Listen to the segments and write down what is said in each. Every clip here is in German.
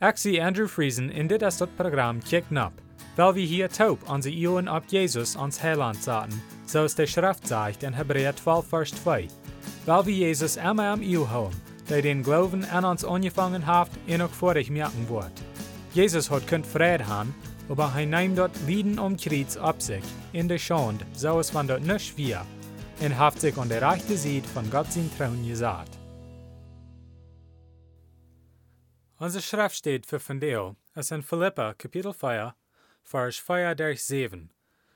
Zie Andrew Friesen in dit is dat programma Kick Nap, weil wir hier taub onze Ioen op Jesus ons Heiland zaten, zoals de Schrift zegt in Hebräer 12 vers 2. Weil wir Jesus immer am Iu houden, der den Glauben an uns angefangen hat, en ook vorig merken wordt. Jesus hat kunt vrede haben, aber hij neemt dort Lieden um Kreuz op sich, in de Schande, so es van dort nicht wir, en haft sich an der rechte Seite von Gott sein Trauen gesagt. Onze Schrift steht für Fundeo, es in Philippa, Kapitel 4, Vers 4 durch 7.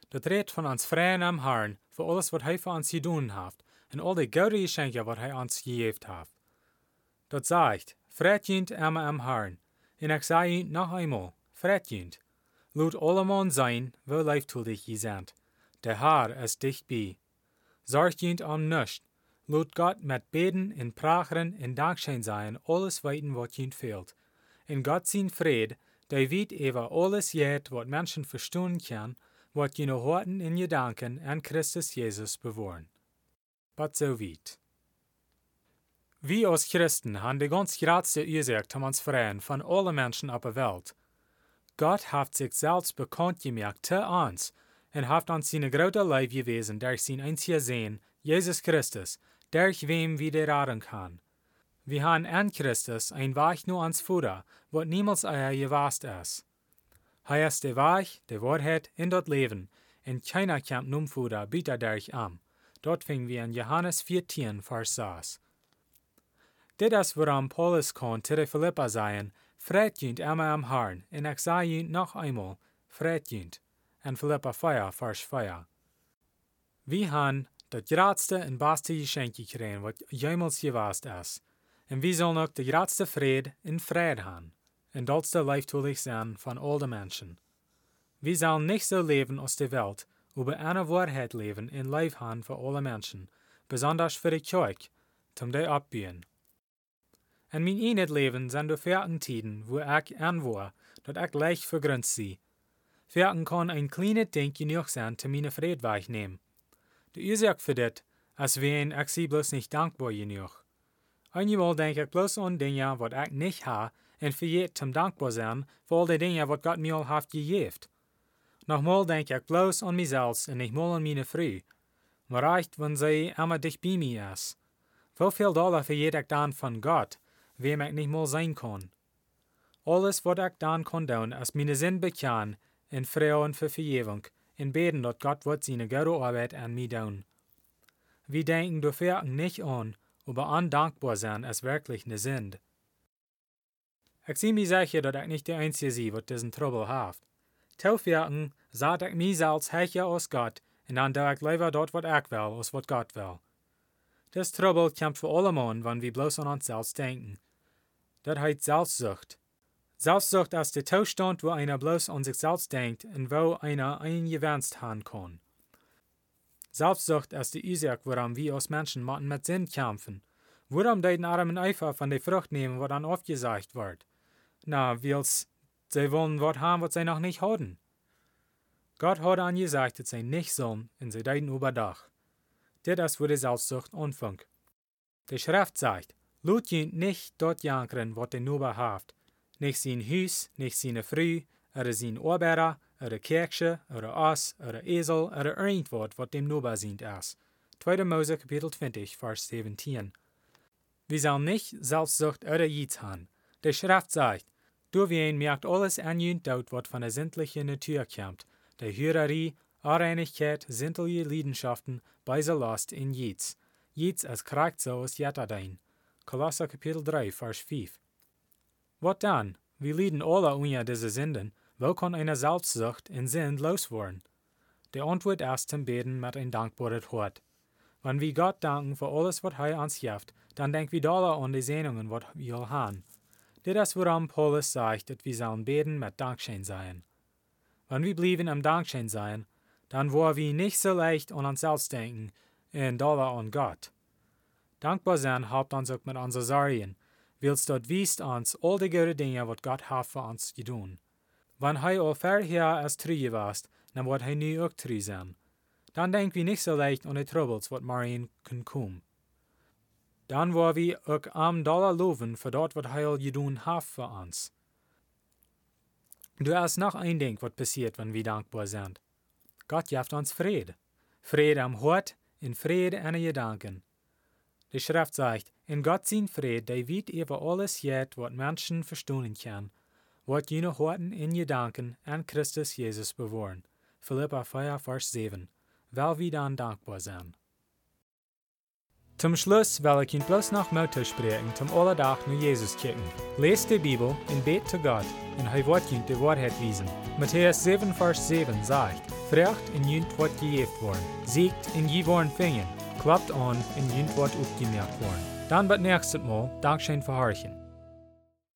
Dat redt van ons vrijen am Herrn, voor alles wat hij voor ons gedaan heeft, en al de gouden geschenken wat hij ons gegeven heeft. Dat zegt, fret jint am Herrn, en ik zei jint nog eenmaal, fret jint. Laat allemaal zijn, wo leiftoedig je zijn. De Haar is dichtbij. Zorg jint om nichts. Laat Gott met beden en pracheren en dankschein zijn alles weten wat jint fehlt. En Gott zijn vrede, der weet over alles jet wat mensen verstaan kan, wat je horten in je danken an Christus Jesus bewohren. But so weit. Wir als Christen haben die ganz grootste Ursache um uns freien von allen Menschen auf der Welt. Gott hat sich selbst bekannt gemacht zu uns und hat uns seine große Leib gewesen durch sein einziger Sehen, Jesus Christus, durch wem wir raten kann. Wir haben an Christus ein Weich nur ans Futter, wat niemals euer gewast ist. Hij ist der Weich, der Wahrheit in dort Leben, und keiner kann num Futter bieter durch am. Dort fingen wir in Johannes 14, Vers 6. Dit is waarom Paulus kon te de Philippa zeggen, fret immer am Herrn, en ik zei junt nog eenmaal, fret. En Philippa 4, Vers 4. Wir haben das grootste en beste geschenk gekregen, wat jemals gewast is. En wie sollen ook de grootste vrede in vrede haben, en dolste leiftoelig zijn van al de mensen. Wir sollen nicht so leben aus der Welt, aber eine Wahrheit leben in Leib haben für alle Menschen, besonders für die Kirche, zum die abbiehen. En mijn eenheid leven zijn de veerten tijden, wo ik aan war, dat ik leicht vergrünzt zie. Veerten kan een kleine ding genoeg zijn te mijn vrede wegnemen. De oorzaak voor dit, als wen ik zie bloos niet dankbaar genoeg. Eenmaal denk ik bloos aan dingen wat ik niet ha, en vergeet te dankbaar zijn voor al de dingen wat God mij al heeft gegeven. Nogmaal denk ik bloos aan mezelf en niet mal aan mijn vrouw. Maar reicht, wenn zij immer dicht bij mij is. Hoeveel dollar vergeet ik dan van God, wem ik niet mal zijn kon. Alles wat ik dan kon doen, is mijn zin bekennen en vrouwen voor vergeving en beten dat God wat zijn goede arbeid aan mij doen. We denken dafür nicht an, aber undankbar sein ist wirklich eine Sünde. Ich zie mir sicher, dass ich nicht der Einzige sie, wat diesen Trouble hat. Taufwerken sagt ich mir selbst hecher aus Gott, und dann da ich lieber dort, wat ich will, als wat Gott will. Das Trouble kommt für alle Mann, wenn wir bloß an uns selbst denken. Das heißt Selbstsucht. Selbstsucht ist der Zustand, wo einer bloß an sich selbst denkt und wo einer eingewärzt haben kann. Selbstsucht ist die Ursache, warum wir als Menschen mit Sinn kämpfen. Warum den Armen einfach von der Frucht nehmen, was dann aufgesagt wird? Na, weil's sie wollen was haben, was sie noch nicht haben. Gott hat angesagt, dass sie nicht sollen, und sie deuten überdach. Dit is wo die Selbstsucht anfängt. Die Schrift sagt, Lut nicht dort jankeren, wat de Nuber haft. Nicht sein Hus, nicht seine Früh, oder sein Arbeiter, oder Kirche, oder Ass, oder Esel, oder irgendwas, wat dem Nuber sind ist. 2. Mose Kapitel 20, Vers 17. Wir sollen nicht Selbstsucht oder Jits haben. Die Schrift sagt, du wen merkt alles an jünt dort, wat von der sinnlichen Natur kommt, der Hürerie, Unreinigkeit, sinnliche Leidenschaften, beise Last in Jits. Jits als kragt so als Jatadein. Kolosser Kapitel 3, Vers 5. Wat dann? Wir leiden alle unter diese Sünden. Wo kann eine Selbstsucht in Sinn loswerden? Die Antwort ist zum Beten mit ein dankbares Hort. Wenn wir Gott danken für alles, was er uns hilft, dann denken wir alle an die Sehnungen, was wir haben. Dit ist, warum Paulus sagt, dass wir sollen beten mit Dankschein sein. Wenn wir blieben am Dankschein sein, dann wollen wir nicht so leicht an uns selbst denken, und alle an Gott. Dankbar sein habt uns auch mit unseren Sorgen, willst dort wiest uns all die gute Dinge, was Gott hat für uns getan. Wenn er all vorher als treu warst, dann wird er nu auch treu sein. Dann denken wir nicht so leicht die Troubles, was Marien können kommen. Dann wollen wir auch am Dollar loben für dort, was er getan hat für uns. Du hast noch ein Ding, was passiert, wenn wir dankbar sind. Gott jaft uns Friede. Friede am Hort und Friede an Gedanken. Die Schrift sagt, in Gott sein Friede, der weit über alles jet, was Menschen verstehen wat jene Horten in Gedanken an Christus Jesus bewahren. Philippa 4, Vers 7. Weil wir dann dankbar sein. Zum Schluss will ich Ihnen bloß noch Mutter sprechen, zum alle Tag nur Jesus kicken. Lest die Bibel und bet zu Gott, und er wird Ihnen die Wahrheit wiesen. Matthäus 7, Vers 7 sagt, Frecht in jünt wird gejeft worden, siegt in je worden fingen, klappt an in jünt wird aufgemerkt worden. Dann wird nächstes Mal Dankeschön verharchen.